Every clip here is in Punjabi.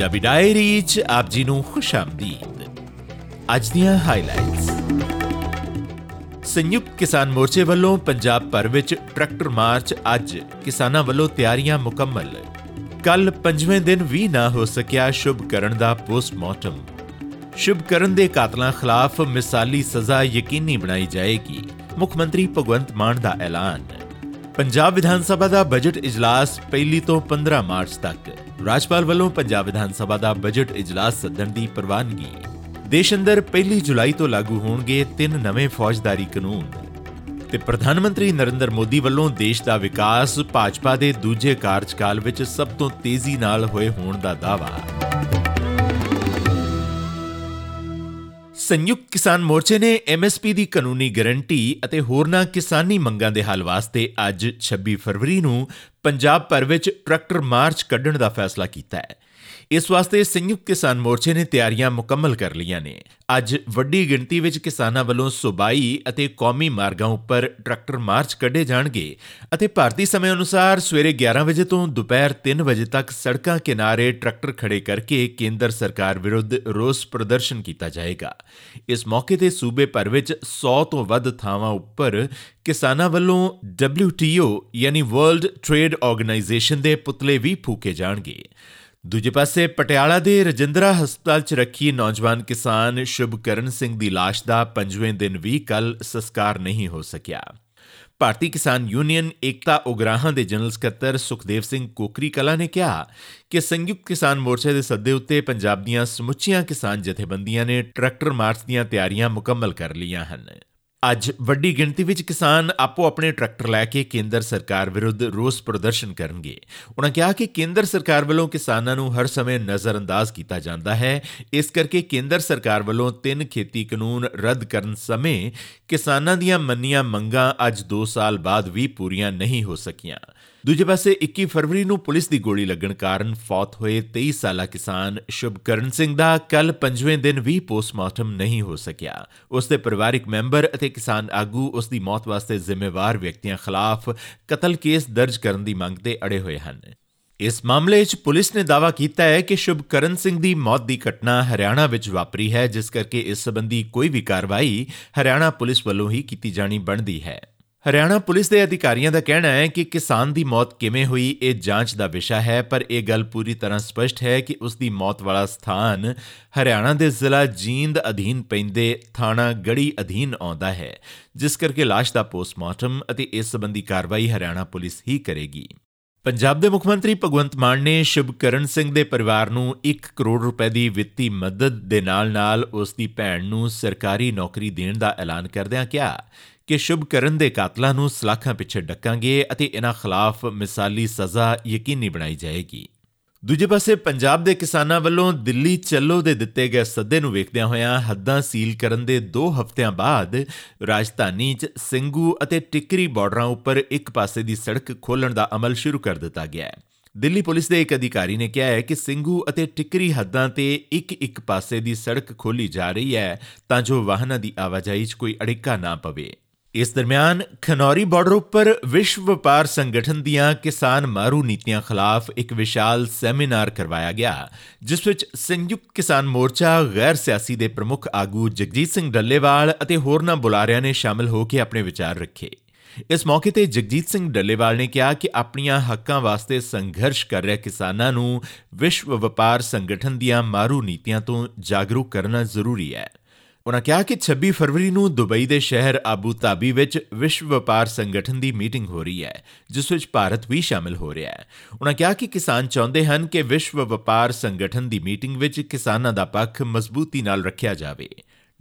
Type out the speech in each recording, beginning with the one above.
ਪੰਜਾਬੀ ਡਾਇਰੀ 'ਚ ਆਪ ਜੀ ਨੂੰ ਖੁਸ਼ਾਮਦੀਦ ਅੱਜ ਦੀਆਂ ਹਾਈਲਾਈਟਸ ਸੰਯੁਕਤ ਕਿਸਾਨ ਮੋਰਚੇ ਵੱਲੋਂ ਪੰਜਾਬ ਭਰ ਵਿੱਚ ਟਰੈਕਟਰ ਮਾਰਚ ਅੱਜ ਕਿਸਾਨਾਂ ਵੱਲੋਂ ਤਿਆਰੀਆਂ ਮੁਕੰਮਲ। ਕੱਲ ਪੰਜਵੇਂ ਦਿਨ ਵੀ ਨਾ ਹੋ ਸਕਿਆ ਸ਼ੁਭ ਕਰਨ ਦਾ ਪੋਸਟਮਾਰਟਮ ਸ਼ੁਭ ਕਰਨ ਦੇ ਕਾਤਲਾਂ ਖਿਲਾਫ ਮਿਸਾਲੀ ਸਜ਼ਾ ਯਕੀਨੀ ਬਣਾਈ ਜਾਏਗੀ, ਮੁੱਖ ਮੰਤਰੀ ਭਗਵੰਤ ਮਾਨ ਦਾ ਐਲਾਨ। ਪੰਜਾਬ ਵਿਧਾਨ ਸਭਾ ਦਾ ਬਜਟ ਇਜਲਾਸ ਪਹਿਲੀ ਤੋਂ 15 ਮਾਰਚ ਤੱਕ। ਰਾਜਪਾਲ ਵੱਲੋਂ ਪੰਜਾਬ ਵਿਧਾਨ ਸਭਾ ਦਾ ਬਜਟ ਇਜਲਾਸ ਸੱਦਣ ਦੀ ਪ੍ਰਵਾਨਗੀ। ਦੇਸ਼ ਅੰਦਰ ਪਹਿਲੀ ਜੁਲਾਈ ਤੋਂ ਲਾਗੂ ਹੋਣਗੇ ਤਿੰਨ ਨਵੇਂ ਫੌਜਦਾਰੀ ਕਾਨੂੰਨ। ਤੇ ਪ੍ਰਧਾਨ ਮੰਤਰੀ ਨਰਿੰਦਰ ਮੋਦੀ ਵੱਲੋਂ ਦੇਸ਼ ਦਾ ਵਿਕਾਸ ਭਾਜਪਾ ਦੇ ਦੂਜੇ ਕਾਰਜਕਾਲ ਵਿੱਚ ਸਭ ਤੋਂ ਤੇਜ਼ੀ ਨਾਲ ਹੋਏ ਹੋਣ ਦਾ ਦਾਅਵਾ। ਸੰਯੁਕਤ ਕਿਸਾਨ ਮੋਰਚੇ ਨੇ ਐਮਐਸਪੀ ਦੀ ਕਾਨੂੰਨੀ ਗਾਰੰਟੀ ਅਤੇ ਹੋਰਨਾਂ ਕਿਸਾਨੀ ਮੰਗਾਂ ਦੇ ਹੱਲ ਵਾਸਤੇ ਅੱਜ 26 ਫਰਵਰੀ ਨੂੰ ਪੰਜਾਬ ਭਰ ਵਿੱਚ ਟਰੈਕਟਰ ਮਾਰਚ ਕੱਢਣ ਦਾ ਫੈਸਲਾ ਕੀਤਾ ਹੈ। ਇਸ ਵਾਸਤੇ ਸੰਯੁਕਤ ਕਿਸਾਨ ਮੋਰਚੇ ਨੇ ਤਿਆਰੀਆਂ ਮੁਕੰਮਲ ਕਰ ਲਈਆਂ ਨੇ। ਅੱਜ ਵੱਡੀ ਗਿਣਤੀ ਵਿੱਚ ਕਿਸਾਨਾਂ ਵੱਲੋਂ ਸੁਬਾਈ ਅਤੇ ਕੌਮੀ ਮਾਰਗਾਂ ਉੱਪਰ ਟਰੈਕਟਰ ਮਾਰਚ ਕੱਢੇ ਜਾਣਗੇ ਅਤੇ ਭਾਰਤੀ ਸਮੇਂ ਅਨੁਸਾਰ ਸਵੇਰੇ 11 ਵਜੇ ਤੋਂ ਦੁਪਹਿਰ 3 ਵਜੇ ਤੱਕ ਸੜਕਾਂ ਕਿਨਾਰੇ ਟਰੈਕਟਰ ਖੜੇ ਕਰਕੇ ਕੇਂਦਰ ਸਰਕਾਰ ਵਿਰੁੱਧ ਰੋਸ ਪ੍ਰਦਰਸ਼ਨ ਕੀਤਾ ਜਾਏਗਾ। ਇਸ ਮੌਕੇ ਤੇ ਸੂਬੇ ਭਰ ਵਿੱਚ 100 ਤੋਂ ਵੱਧ ਥਾਵਾਂ ਉੱਪਰ ਕਿਸਾਨਾਂ ਵੱਲੋਂ WTO ਯਾਨੀ ਵਰਲਡ ਟ੍ਰੇਡ ਆਰਗੇਨਾਈਜੇਸ਼ਨ ਦੇ ਪੁਤਲੇ ਵੀ ਫੂਕੇ ਜਾਣਗੇ। ਦੂਜੇ ਪਾਸੇ ਪਟਿਆਲਾ ਦੇ ਰਜਿੰਦਰਾ ਹਸਪਤਾਲ 'ਚ ਰੱਖੀ ਨੌਜਵਾਨ ਕਿਸਾਨ ਸ਼ੁਭਕਰਨ ਸਿੰਘ ਦੀ ਲਾਸ਼ ਦਾ ਪੰਜਵੇਂ ਦਿਨ ਵੀ ਕੱਲ ਸੰਸਕਾਰ ਨਹੀਂ ਹੋ ਸਕਿਆ। ਭਾਰਤੀ ਕਿਸਾਨ ਯੂਨੀਅਨ ਏਕਤਾ ਉਗਰਾਹਾਂ ਦੇ ਜਨਰਲ ਸਕੱਤਰ ਸੁਖਦੇਵ ਸਿੰਘ ਕੋਕਰੀ ਕਲਾ ਨੇ ਕਿਹਾ ਕਿ ਸੰਯੁਕਤ ਕਿਸਾਨ ਮੋਰਚੇ ਦੇ ਸੱਦੇ ਉੱਤੇ ਪੰਜਾਬ ਦੀਆਂ ਸਮੁੱਚੀਆਂ ਕਿਸਾਨ ਜਥੇਬੰਦੀਆਂ ਨੇ ਟਰੈਕਟਰ ਮਾਰਚ ਦੀਆਂ ਤਿਆਰੀਆਂ ਮੁਕੰਮਲ ਕਰ ਲਈਆਂ ਹਨ। ਅੱਜ ਵੱਡੀ ਗਿਣਤੀ ਵਿੱਚ ਕਿਸਾਨ ਆਪੋ ਆਪਣੇ ਟਰੈਕਟਰ ਲੈ ਕੇ ਕੇਂਦਰ ਸਰਕਾਰ ਵਿਰੁੱਧ ਰੋਸ ਪ੍ਰਦਰਸ਼ਨ ਕਰਨਗੇ। ਉਹਨਾਂ ਕਿਹਾ ਕਿ ਕੇਂਦਰ ਸਰਕਾਰ ਵੱਲੋਂ ਕਿਸਾਨਾਂ ਨੂੰ ਹਰ ਸਮੇਂ ਨਜ਼ਰਅੰਦਾਜ਼ ਕੀਤਾ ਜਾਂਦਾ ਹੈ। ਇਸ ਕਰਕੇ ਕੇਂਦਰ ਸਰਕਾਰ ਵੱਲੋਂ ਤਿੰਨ ਖੇਤੀ ਕਾਨੂੰਨ ਰੱਦ ਕਰਨ ਸਮੇਂ ਕਿਸਾਨਾਂ ਦੀਆਂ ਮੰਨੀਆਂ ਮੰਗਾਂ ਅੱਜ 2 ਸਾਲ ਬਾਅਦ ਵੀ ਪੂਰੀਆਂ ਨਹੀਂ ਹੋ ਸਕੀਆਂ। ਦੂਜੇ ਪਾਸੇ 21 ਫਰਵਰੀ ਨੂੰ ਪੁਲਿਸ ਦੀ ਗੋਲੀ ਲੱਗਣ ਕਾਰਨ ਫੌਤ ਹੋਏ 23 ਸਾਲਾ ਕਿਸਾਨ ਸ਼ੁਭਕਰਨ ਸਿੰਘ ਦਾ ਕੱਲ ਪੰਜਵੇਂ ਦਿਨ ਵੀ ਪੋਸਟਮਾਰਟਮ ਨਹੀਂ ਹੋ ਸਕਿਆ। ਉਸ ਦੇ ਪਰਿਵਾਰਕ ਮੈਂਬਰ ਅਤੇ ਕਿਸਾਨ ਆਗੂ ਉਸ ਦੀ ਮੌਤ ਵਾਸਤੇ ਜ਼ਿੰਮੇਵਾਰ ਵਿਅਕਤੀਆਂ ਖਿਲਾਫ ਕਤਲ ਕੇਸ ਦਰਜ ਕਰਨ ਦੀ ਮੰਗ ਤੇ ਅੜੇ ਹੋਏ ਹਨ। ਇਸ ਮਾਮਲੇ 'ਚ ਪੁਲਿਸ ਨੇ ਦਾਅਵਾ ਕੀਤਾ ਹੈ ਕਿ ਸ਼ੁਭਕਰਨ ਸਿੰਘ ਦੀ ਮੌਤ ਦੀ ਘਟਨਾ ਹਰਿਆਣਾ ਵਿੱਚ ਵਾਪਰੀ ਹੈ, ਜਿਸ ਕਰਕੇ ਇਸ ਸੰਬੰਧੀ ਕੋਈ ਵੀ ਕਾਰਵਾਈ ਹਰਿਆਣਾ ਪੁਲਿਸ ਵੱਲੋਂ ਹੀ ਕੀਤੀ ਜਾਣੀ ਬਣਦੀ ਹੈ। ਹਰਿਆਣਾ ਪੁਲਿਸ ਦੇ ਅਧਿਕਾਰੀਆਂ ਦਾ ਕਹਿਣਾ ਹੈ ਕਿ ਕਿਸਾਨ ਦੀ ਮੌਤ ਕਿਵੇਂ ਹੋਈ ਇਹ ਜਾਂਚ ਦਾ ਵਿਸ਼ਾ ਹੈ, ਪਰ ਇਹ ਗੱਲ ਪੂਰੀ ਤਰ੍ਹਾਂ ਸਪਸ਼ਟ ਹੈ ਕਿ ਉਸ ਦੀ ਮੌਤ ਵਾਲਾ ਸਥਾਨ ਹਰਿਆਣਾ ਦੇ ਜ਼ਿਲ੍ਹਾ ਜੀਂਦ ਅਧੀਨ ਪੈਂਦੇ ਥਾਣਾ ਗੜੀ ਅਧੀਨ ਆਉਂਦਾ ਹੈ, ਜਿਸ ਕਰਕੇ ਲਾਸ਼ ਦਾ ਪੋਸਟਮਾਰਟਮ ਅਤੇ ਇਸ ਸੰਬੰਧੀ ਕਾਰਵਾਈ ਹਰਿਆਣਾ ਪੁਲਿਸ ਹੀ ਕਰੇਗੀ। ਪੰਜਾਬ ਦੇ ਮੁੱਖ ਮੰਤਰੀ ਭਗਵੰਤ ਮਾਨ ਨੇ ਸ਼ੁਭਕਰਨ ਸਿੰਘ ਦੇ ਪਰਿਵਾਰ ਨੂੰ 1 ਕਰੋੜ ਰੁਪਏ ਦੀ ਵਿੱਤੀ ਮਦਦ ਦੇ ਨਾਲ-ਨਾਲ ਉਸ ਦੀ ਭੈਣ ਨੂੰ ਸਰਕਾਰੀ ਨੌਕਰੀ ਦੇਣ ਦਾ ਐਲਾਨ ਕਰਦਿਆਂ ਕਿਹਾ ਕਿ ਸ਼ੁਭ ਕਰਨ ਦੇ ਕਾਤਲਾਂ ਨੂੰ ਸਲਾਖਾਂ ਪਿੱਛੇ ਡੱਕਾਂਗੇ ਅਤੇ ਇਹਨਾਂ ਖਿਲਾਫ ਮਿਸਾਲੀ ਸਜ਼ਾ ਯਕੀਨੀ ਬਣਾਈ ਜਾਏਗੀ। ਦੂਜੇ ਪਾਸੇ ਪੰਜਾਬ ਦੇ ਕਿਸਾਨਾਂ ਵੱਲੋਂ ਦਿੱਲੀ ਚੱਲੋ ਦੇ ਦਿੱਤੇ ਗਏ ਸੱਦੇ ਨੂੰ ਵੇਖਦਿਆਂ ਹੋਇਆਂ ਹੱਦਾਂ ਸੀਲ ਕਰਨ ਦੇ 2 ਹਫ਼ਤਿਆਂ ਬਾਅਦ ਰਾਜਧਾਨੀ 'ਚ ਸਿੰਘੂ ਅਤੇ ਟਿੱਕਰੀ ਬਾਰਡਰਾਂ ਉੱਪਰ ਇੱਕ ਪਾਸੇ ਦੀ ਸੜਕ ਖੋਲਣ ਦਾ ਅਮਲ ਸ਼ੁਰੂ ਕਰ ਦਿੱਤਾ ਗਿਆ ਹੈ। ਦਿੱਲੀ ਪੁਲਿਸ ਦੇ ਇੱਕ ਅਧਿਕਾਰੀ ਨੇ ਕਿਹਾ ਹੈ ਕਿ ਸਿੰਘੂ ਅਤੇ ਟਿੱਕਰੀ ਹੱਦਾਂ ਤੇ ਇੱਕ ਇੱਕ ਪਾਸੇ ਦੀ ਸੜਕ ਖੋਲੀ ਜਾ ਰਹੀ ਹੈ ਤਾਂ ਜੋ ਵਾਹਨਾਂ ਦੀ ਆਵਾਜਾਈ 'ਚ ਕੋਈ ਅੜਿੱਕਾ ਨਾ ਪਵੇ। ਇਸ ਦਰਮਿਆਨ ਖਨੌਰੀ ਬਾਰਡਰ ਉੱਪਰ ਵਿਸ਼ਵ ਵਪਾਰ ਸੰਗਠਨ ਦੀਆਂ ਕਿਸਾਨ ਮਾਰੂ ਨੀਤੀਆਂ ਖਿਲਾਫ ਇੱਕ ਵਿਸ਼ਾਲ ਸੈਮੀਨਾਰ ਕਰਵਾਇਆ ਗਿਆ, ਜਿਸ ਵਿੱਚ ਸੰਯੁਕਤ ਕਿਸਾਨ ਮੋਰਚਾ, ਗੈਰ ਸਿਆਸੀ ਦੇ ਪ੍ਰਮੁੱਖ ਆਗੂ ਜਗਜੀਤ ਸਿੰਘ ਡੱਲੇਵਾਲ ਅਤੇ ਹੋਰਨਾਂ ਬੁਲਾਰਿਆਂ ਨੇ ਸ਼ਾਮਲ ਹੋ ਕੇ ਆਪਣੇ ਵਿਚਾਰ ਰੱਖੇ। ਇਸ ਮੌਕੇ ਤੇ ਜਗਜੀਤ ਸਿੰਘ ਡੱਲੇਵਾਲ ਨੇ ਕਿਹਾ ਕਿ ਆਪਣੀਆਂ ਹੱਕਾਂ ਵਾਸਤੇ ਸੰਘਰਸ਼ ਕਰ ਰਹੇ ਕਿਸਾਨਾਂ ਨੂੰ ਵਿਸ਼ਵ ਵਪਾਰ ਸੰਗਠਨ ਦੀਆਂ ਮਾਰੂ ਨੀਤੀਆਂ ਤੋਂ ਜਾਗਰੂਕ ਕਰਨਾ ਜ਼ਰੂਰੀ ਹੈ। ਉਹਨਾਂ ਕਿਹਾ ਕਿ 26 ਫਰਵਰੀ ਨੂੰ ਦੁਬਈ ਦੇ ਸ਼ਹਿਰ ਆਬੂ ਧਾਬੀ ਵਿੱਚ ਵਿਸ਼ਵ ਵਪਾਰ ਸੰਗਠਨ ਦੀ ਮੀਟਿੰਗ ਹੋ ਰਹੀ ਹੈ, ਜਿਸ ਵਿੱਚ ਭਾਰਤ ਵੀ ਸ਼ਾਮਿਲ ਹੋ ਰਿਹਾ ਹੈ। ਉਹਨਾਂ ਕਿਹਾ ਕਿ ਕਿਸਾਨ ਚਾਹੁੰਦੇ ਹਨ ਕਿ ਵਿਸ਼ਵ ਵਪਾਰ ਸੰਗਠਨ ਦੀ ਮੀਟਿੰਗ ਵਿੱਚ ਕਿਸਾਨਾਂ ਦਾ ਪੱਖ ਮਜ਼ਬੂਤੀ ਨਾਲ ਰੱਖਿਆ ਜਾਵੇ।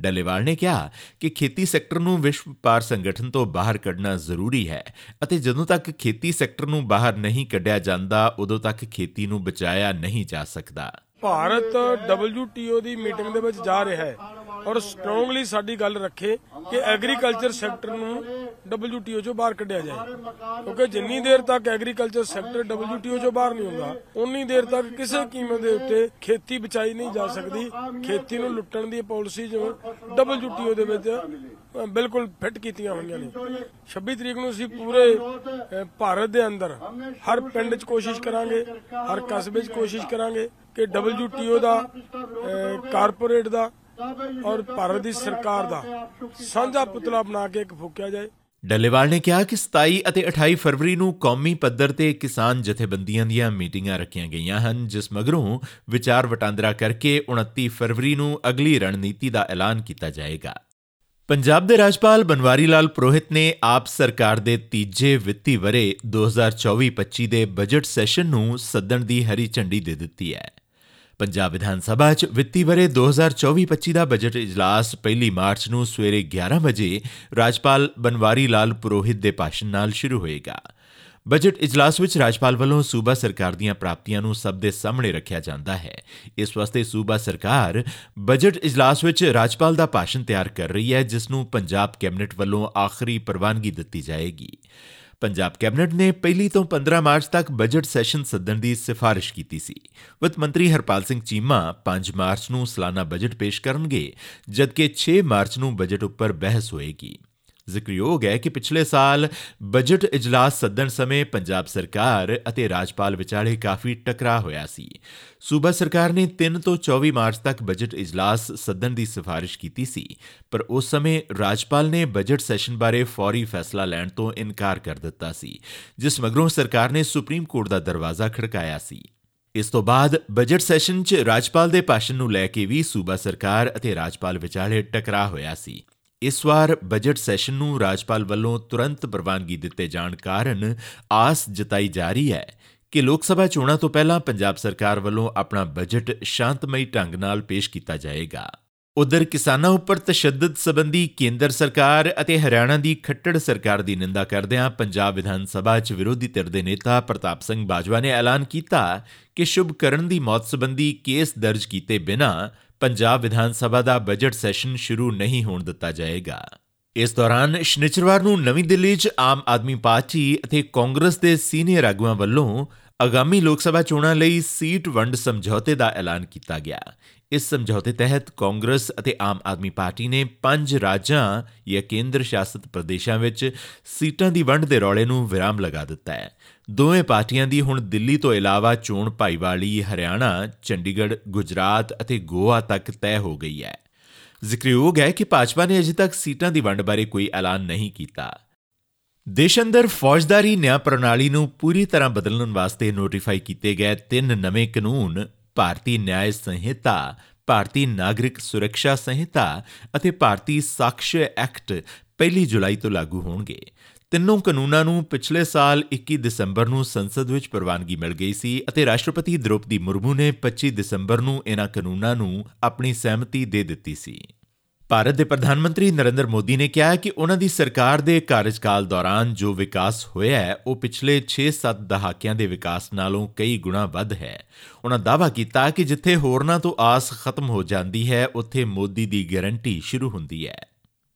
ਡੱਲੇਵਾਲ ਨੇ ਕਿਹਾ ਕਿ ਖੇਤੀ ਸੈਕਟਰ ਨੂੰ ਵਿਸ਼ਵ ਵਪਾਰ ਸੰਗਠਨ ਤੋਂ ਬਾਹਰ ਕੱਢਣਾ ਜ਼ਰੂਰੀ ਹੈ ਅਤੇ ਜਦੋਂ ਤੱਕ ਖੇਤੀ ਸੈਕਟਰ ਨੂੰ ਬਾਹਰ ਨਹੀਂ ਕੱਢਿਆ ਜਾਂਦਾ, ਉਦੋਂ ਤੱਕ ਖੇਤੀ ਨੂੰ ਬਚਾਇਆ ਨਹੀਂ ਜਾ ਸਕਦਾ। ਭਾਰਤ WTO ਦੀ ਮੀਟਿੰਗ ਦੇ ਵਿੱਚ ਜਾ ਰਿਹਾ ਹੈ। ਔਰ ਸਟਰੋਂਗਲੀ ਸਾਡੀ ਗੱਲ ਰੱਖੇ ਕਿ ਐਗਰੀਕਲਚਰ ਸੈਕਟਰ ਨੂੰ WTO ਚੋਂ ਬਾਹਰ ਕੱਢਿਆ ਜਾਏ। ਕਿਉਂਕਿ ਜਿੰਨੀ ਦੇਰ ਤੱਕ ਐਗਰੀਕਲਚਰ ਸੈਕਟਰ WTO ਚੋਂ ਬਾਹਰ ਨਹੀਂ ਹੁੰਦਾ ਉਨੀ ਦੇਰ ਤੱਕ ਕਿਸੇ ਕੀਮਤ ਦੇ ਉੱਤੇ ਖੇਤੀ ਬਚਾਈ ਨਹੀਂ ਜਾ ਸਕਦੀ। ਖੇਤੀ ਨੂੰ ਲੁੱਟਣ ਦੀ ਪਾਲਿਸੀ ਜਿਵੇਂ WTO ਦੇ ਵਿੱਚ ਬਿਲਕੁਲ ਫਿੱਟ ਕੀਤੀਆਂ ਹੋਈਆਂ ਨੇ। 26 ਤਰੀਕ ਨੂੰ ਅਸੀਂ ਪੂਰੇ ਭਾਰਤ ਦੇ ਅੰਦਰ ਹਰ ਪਿੰਡ 'ਚ ਕੋਸ਼ਿਸ਼ ਕਰਾਂਗੇ, ਹਰ ਕਸਬੇ 'ਚ ਕੋਸ਼ਿਸ਼ ਕਰਾਂਗੇ ਕਿ WTO ਦਾ ਕਾਰਪੋਰੇਟ ਦਾ ਔਰ ਭਾਰਤ ਦੀ ਸਰਕਾਰ ਦਾ ਸਾਂਝਾ ਪੁਤਲਾ ਬਣਾ ਕੇ ਇੱਕ ਫੂਕਿਆ ਜਾਏ। ਡੱਲੇਵਾਲ ਨੇ ਕਿਹਾ ਕਿ 27 ਅਤੇ 28 ਫਰਵਰੀ ਨੂੰ ਕੌਮੀ ਪੱਧਰ ਤੇ ਕਿਸਾਨ ਜਥੇਬੰਦੀਆਂ ਦੀਆਂ ਮੀਟਿੰਗਾਂ ਰੱਖੀਆਂ ਗਈਆਂ ਹਨ, ਜਿਸ ਮਗਰੋਂ ਵਿਚਾਰ ਵਟਾਂਦਰਾ ਕਰਕੇ 29 ਫਰਵਰੀ ਨੂੰ ਅਗਲੀ ਰਣਨੀਤੀ ਦਾ ਐਲਾਨ ਕੀਤਾ ਜਾਏਗਾ। ਪੰਜਾਬ ਦੇ ਰਾਜਪਾਲ ਬਨਵਾਰੀ ਲਾਲ ਪ੍ਰੋਹਿਤ ਨੇ ਆਪ ਸਰਕਾਰ ਦੇ ਤੀਜੇ ਵਿੱਤੀ ਵਰੇ 2024-25 ਦੇ ਬਜਟ ਸੈਸ਼ਨ ਨੂੰ ਸੱਦਣ ਦੀ ਹਰੀ ਝੰਡੀ ਦੇ ਦਿੱਤੀ ਹੈ। ਪੰਜਾਬ ਵਿਧਾਨ ਸਭਾ 'ਚ ਵਿੱਤੀ ਵਰੇ 2024-25 ਦਾ ਬਜਟ ਇਜਲਾਸ ਪਹਿਲੀ ਮਾਰਚ ਨੂੰ ਸਵੇਰੇ 11 ਵਜੇ ਰਾਜਪਾਲ ਬਨਵਾਰੀ ਲਾਲ ਪੁਰੋਹਿਤ ਦੇ ਭਾਸ਼ਣ ਨਾਲ ਸ਼ੁਰੂ ਹੋਏਗਾ। ਬਜਟ ਇਜਲਾਸ ਵਿੱਚ ਰਾਜਪਾਲ ਵੱਲੋਂ ਸੂਬਾ ਸਰਕਾਰ ਦੀਆਂ ਪ੍ਰਾਪਤੀਆਂ ਨੂੰ ਸਭ ਦੇ ਸਾਹਮਣੇ ਰੱਖਿਆ ਜਾਂਦਾ ਹੈ। ਇਸ ਵਾਸਤੇ ਸੂਬਾ ਸਰਕਾਰ ਬਜਟ ਇਜਲਾਸ ਵਿੱਚ ਰਾਜਪਾਲ ਦਾ ਭਾਸ਼ਣ ਤਿਆਰ ਕਰ ਰਹੀ ਹੈ, ਜਿਸ ਨੂੰ ਪੰਜਾਬ ਕੈਬਨਿਟ ਵੱਲੋਂ ਆਖਰੀ ਪ੍ਰਵਾਨਗੀ ਦਿੱਤੀ ਜਾਏਗੀ। ਪੰਜਾਬ ਕੈਬਨਿਟ ਨੇ ਪਹਿਲੀ ਤੋਂ 15 ਮਾਰਚ ਤੱਕ ਬਜਟ ਸੈਸ਼ਨ ਸੱਦਣ ਦੀ ਸਿਫਾਰਿਸ਼ ਕੀਤੀ ਸੀ। ਵਿੱਤ ਮੰਤਰੀ ਹਰਪਾਲ ਸਿੰਘ ਚੀਮਾ 5 ਮਾਰਚ ਨੂੰ ਸਾਲਾਨਾ ਬਜਟ ਪੇਸ਼ ਕਰਨਗੇ, ਜਦਕਿ 6 ਮਾਰਚ ਨੂੰ ਬਜਟ ਉੱਪਰ ਬਹਿਸ ਹੋਏਗੀ। ਜ਼ਿਕਰਯੋਗ ਹੈ ਕਿ ਪਿਛਲੇ ਸਾਲ ਬਜਟ ਇਜਲਾਸ ਸੱਦਣ ਸਮੇਂ ਪੰਜਾਬ ਸਰਕਾਰ ਅਤੇ ਰਾਜਪਾਲ ਵਿਚਾਲੇ ਕਾਫੀ ਟਕਰਾਅ ਹੋਇਆ ਸੀ। ਸੂਬਾ ਸਰਕਾਰ ਨੇ 3 ਤੋਂ 24 ਮਾਰਚ ਤੱਕ ਬਜਟ ਇਜਲਾਸ ਸੱਦਣ ਦੀ ਸਿਫਾਰਿਸ਼ ਕੀਤੀ ਸੀ, ਪਰ ਉਸ ਸਮੇਂ ਰਾਜਪਾਲ ਨੇ ਬਜਟ ਸੈਸ਼ਨ ਬਾਰੇ ਫੌਰੀ ਫੈਸਲਾ ਲੈਣ ਤੋਂ ਇਨਕਾਰ ਕਰ ਦਿੱਤਾ ਸੀ, ਜਿਸ ਮਗਰੋਂ ਸਰਕਾਰ ਨੇ ਸੁਪਰੀਮ ਕੋਰਟ ਦਾ ਦਰਵਾਜ਼ਾ ਖੜਕਾਇਆ ਸੀ। ਇਸ ਤੋਂ ਬਾਅਦ ਬਜਟ ਸੈਸ਼ਨ 'ਚ ਰਾਜਪਾਲ ਦੇ ਭਾਸ਼ਣ ਨੂੰ ਲੈ ਕੇ ਵੀ ਸੂਬਾ ਸਰਕਾਰ ਅਤੇ ਰਾਜਪਾਲ ਵਿਚਾਲੇ ਟਕਰਾਅ ਹੋਇਆ ਸੀ। ਇਸ ਵਾਰ ਬਜਟ ਸੈਸ਼ਨ ਨੂੰ ਰਾਜਪਾਲ ਵੱਲੋਂ ਤੁਰੰਤ ਪ੍ਰਵਾਨਗੀ ਦਿੱਤੇ ਜਾਣ ਕਾਰਨ ਆਸ ਜਤਾਈ ਜਾ ਰਹੀ ਹੈ ਕਿ ਲੋਕ ਸਭਾ ਚੋਣਾਂ ਤੋਂ ਪਹਿਲਾਂ ਪੰਜਾਬ ਸਰਕਾਰ ਵੱਲੋਂ ਆਪਣਾ ਬਜਟ ਸ਼ਾਂਤਮਈ ਢੰਗ ਨਾਲ ਪੇਸ਼ ਕੀਤਾ ਜਾਏਗਾ। ਉਧਰ ਕਿਸਾਨਾਂ ਉੱਪਰ ਤਸ਼ੱਦਦ ਸੰਬੰਧੀ ਕੇਂਦਰ ਸਰਕਾਰ ਅਤੇ ਹਰਿਆਣਾ ਦੀ ਖੱਟੜ ਸਰਕਾਰ ਦੀ ਨਿੰਦਾ ਕਰਦਿਆਂ ਪੰਜਾਬ ਵਿਧਾਨ ਸਭਾ 'ਚ ਵਿਰੋਧੀ ਧਿਰ ਦੇ ਨੇਤਾ ਪ੍ਰਤਾਪ ਸਿੰਘ ਬਾਜਵਾ ਨੇ ਐਲਾਨ ਕੀਤਾ ਕਿ ਸ਼ੁਭ ਕਰਨ ਦੀ ਮੌਤ ਸੰਬੰਧੀ ਕੇਸ ਦਰਜ ਕੀਤੇ ਬਿਨਾਂ ਪੰਜਾਬ ਵਿਧਾਨ ਸਭਾ ਦਾ ਬਜਟ ਸੈਸ਼ਨ ਸ਼ੁਰੂ ਨਹੀਂ ਹੋਣ ਦਿੱਤਾ ਜਾਏਗਾ। ਇਸ ਦੌਰਾਨ ਸ਼ਨੀਚਰਵਾਰ ਨੂੰ ਨਵੀਂ ਦਿੱਲੀ 'ਚ ਆਮ ਆਦਮੀ ਪਾਰਟੀ ਅਤੇ ਕਾਂਗਰਸ ਦੇ ਸੀਨੀਅਰ ਆਗੂਆਂ ਵੱਲੋਂ ਆਗਾਮੀ ਲੋਕ ਸਭਾ ਚੋਣਾਂ ਲਈ ਸੀਟ ਵੰਡ ਸਮਝੌਤੇ ਦਾ ਐਲਾਨ ਕੀਤਾ ਗਿਆ। ਇਸ ਸਮਝੌਤੇ ਤਹਿਤ ਕਾਂਗਰਸ ਅਤੇ ਆਮ ਆਦਮੀ ਪਾਰਟੀ ਨੇ ਪੰਜ ਰਾਜਾਂ ਜਾਂ ਕੇਂਦਰ ਸ਼ਾਸਿਤ ਪ੍ਰਦੇਸ਼ਾਂ ਵਿੱਚ ਸੀਟਾਂ ਦੀ ਵੰਡ ਦੇ ਰੌਲੇ ਨੂੰ ਵਿਰਾਮ ਲਗਾ ਦਿੱਤਾ ਹੈ। ਦੋਵੇਂ ਪਾਰਟੀਆਂ ਦੀ ਹੁਣ ਦਿੱਲੀ ਤੋਂ ਇਲਾਵਾ ਚੋਣ ਭਾਈਵਾਲੀ ਹਰਿਆਣਾ, ਚੰਡੀਗੜ੍ਹ, ਗੁਜਰਾਤ ਅਤੇ ਗੋਆ ਤੱਕ ਤੈਅ ਹੋ ਗਈ ਹੈ। ਜ਼ਿਕਰਯੋਗ ਹੈ ਕਿ ਭਾਜਪਾ ਨੇ ਅਜੇ ਤੱਕ ਸੀਟਾਂ ਦੀ ਵੰਡ ਬਾਰੇ ਕੋਈ ਐਲਾਨ ਨਹੀਂ ਕੀਤਾ। ਦੇਸ਼ ਅੰਦਰ ਫੌਜਦਾਰੀ ਨਿਆਂ ਪ੍ਰਣਾਲੀ ਨੂੰ ਪੂਰੀ ਤਰ੍ਹਾਂ ਬਦਲਣ ਵਾਸਤੇ ਨੋਟੀਫਾਈ ਕੀਤੇ ਗਏ ਤਿੰਨ ਨਵੇਂ ਕਾਨੂੰਨ, ਭਾਰਤੀ ਨਿਆਂ ਸੰਹਿਤਾ, ਭਾਰਤੀ ਨਾਗਰਿਕ ਸੁਰੱਖਿਆ ਸੰਹਿਤਾ ਅਤੇ ਭਾਰਤੀ ਸਾਕਸ਼ ਐਕਟ 1 ਜੁਲਾਈ ਤੋਂ ਲਾਗੂ ਹੋਣਗੇ। ਤਿੰਨੋਂ ਕਾਨੂੰਨਾਂ ਨੂੰ ਪਿਛਲੇ ਸਾਲ 21 ਦਸੰਬਰ ਨੂੰ ਸੰਸਦ ਵਿੱਚ ਪ੍ਰਵਾਨਗੀ ਮਿਲ ਗਈ ਸੀ ਅਤੇ ਰਾਸ਼ਟਰਪਤੀ ਦ੍ਰੋਪਦੀ ਮੁਰਮੂ ਨੇ 25 ਦਸੰਬਰ ਨੂੰ ਇਹਨਾਂ ਕਾਨੂੰਨਾਂ ਨੂੰ ਆਪਣੀ ਸਹਿਮਤੀ ਦੇ ਦਿੱਤੀ ਸੀ। ਭਾਰਤ ਦੇ ਪ੍ਰਧਾਨ ਮੰਤਰੀ ਨਰਿੰਦਰ ਮੋਦੀ ਨੇ ਕਿਹਾ ਕਿ ਉਹਨਾਂ ਦੀ ਸਰਕਾਰ ਦੇ ਕਾਰਜਕਾਲ ਦੌਰਾਨ ਜੋ ਵਿਕਾਸ ਹੋਇਆ ਹੈ, ਉਹ ਪਿਛਲੇ 6-7 ਦਹਾਕਿਆਂ ਦੇ ਵਿਕਾਸ ਨਾਲੋਂ ਕਈ ਗੁਣਾ ਵੱਧ ਹੈ। ਉਹਨਾਂ ਦਾਅਵਾ ਕੀਤਾ ਕਿ ਜਿੱਥੇ ਹੋਰਨਾਂ ਤੋਂ ਆਸ ਖਤਮ ਹੋ ਜਾਂਦੀ ਹੈ, ਉੱਥੇ ਮੋਦੀ ਦੀ ਗਾਰੰਟੀ ਸ਼ੁਰੂ ਹੁੰਦੀ ਹੈ।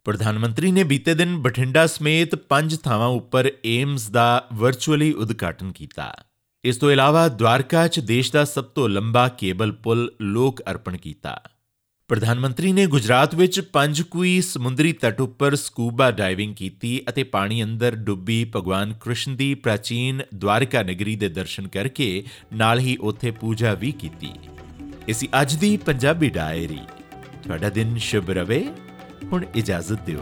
ਪ੍ਰਧਾਨ ਮੰਤਰੀ ਨੇ ਬੀਤੇ ਦਿਨ ਬਠਿੰਡਾ ਸਮੇਤ ਪੰਜ ਥਾਵਾਂ ਉੱਪਰ ਏਮਸ ਦਾ ਵਰਚੁਅਲੀ ਉਦਘਾਟਨ ਕੀਤਾ। ਇਸ ਤੋਂ ਇਲਾਵਾ ਦਵਾਰਕਾ 'ਚ ਦੇਸ਼ ਦਾ ਸਭ ਤੋਂ ਲੰਬਾ ਕੇਬਲ ਪੁਲ ਲੋਕ ਅਰਪਣ ਕੀਤਾ। ਪ੍ਰਧਾਨ ਮੰਤਰੀ ਨੇ ਗੁਜਰਾਤ ਵਿੱਚ ਪੰਜਕੂਈ ਸਮੁੰਦਰੀ ਤਟ ਉੱਪਰ ਸਕੂਬਾ ਡਾਈਵਿੰਗ ਕੀਤੀ ਅਤੇ ਪਾਣੀ ਅੰਦਰ ਡੁੱਬੀ ਭਗਵਾਨ ਕ੍ਰਿਸ਼ਨ ਦੀ ਪ੍ਰਾਚੀਨ ਦਵਾਰਕਾ ਨਗਰੀ ਦੇ ਦਰਸ਼ਨ ਕਰਕੇ ਨਾਲ ਹੀ ਉੱਥੇ ਪੂਜਾ ਵੀ ਕੀਤੀ। ਇਸੀ ਅੱਜ ਦੀ ਪੰਜਾਬੀ ਡਾਇਰੀ। ਤੁਹਾਡਾ ਦਿਨ ਸ਼ੁਭ ਰਵੇ। ਹੁਣ ਇਜਾਜ਼ਤ ਦਿਓ।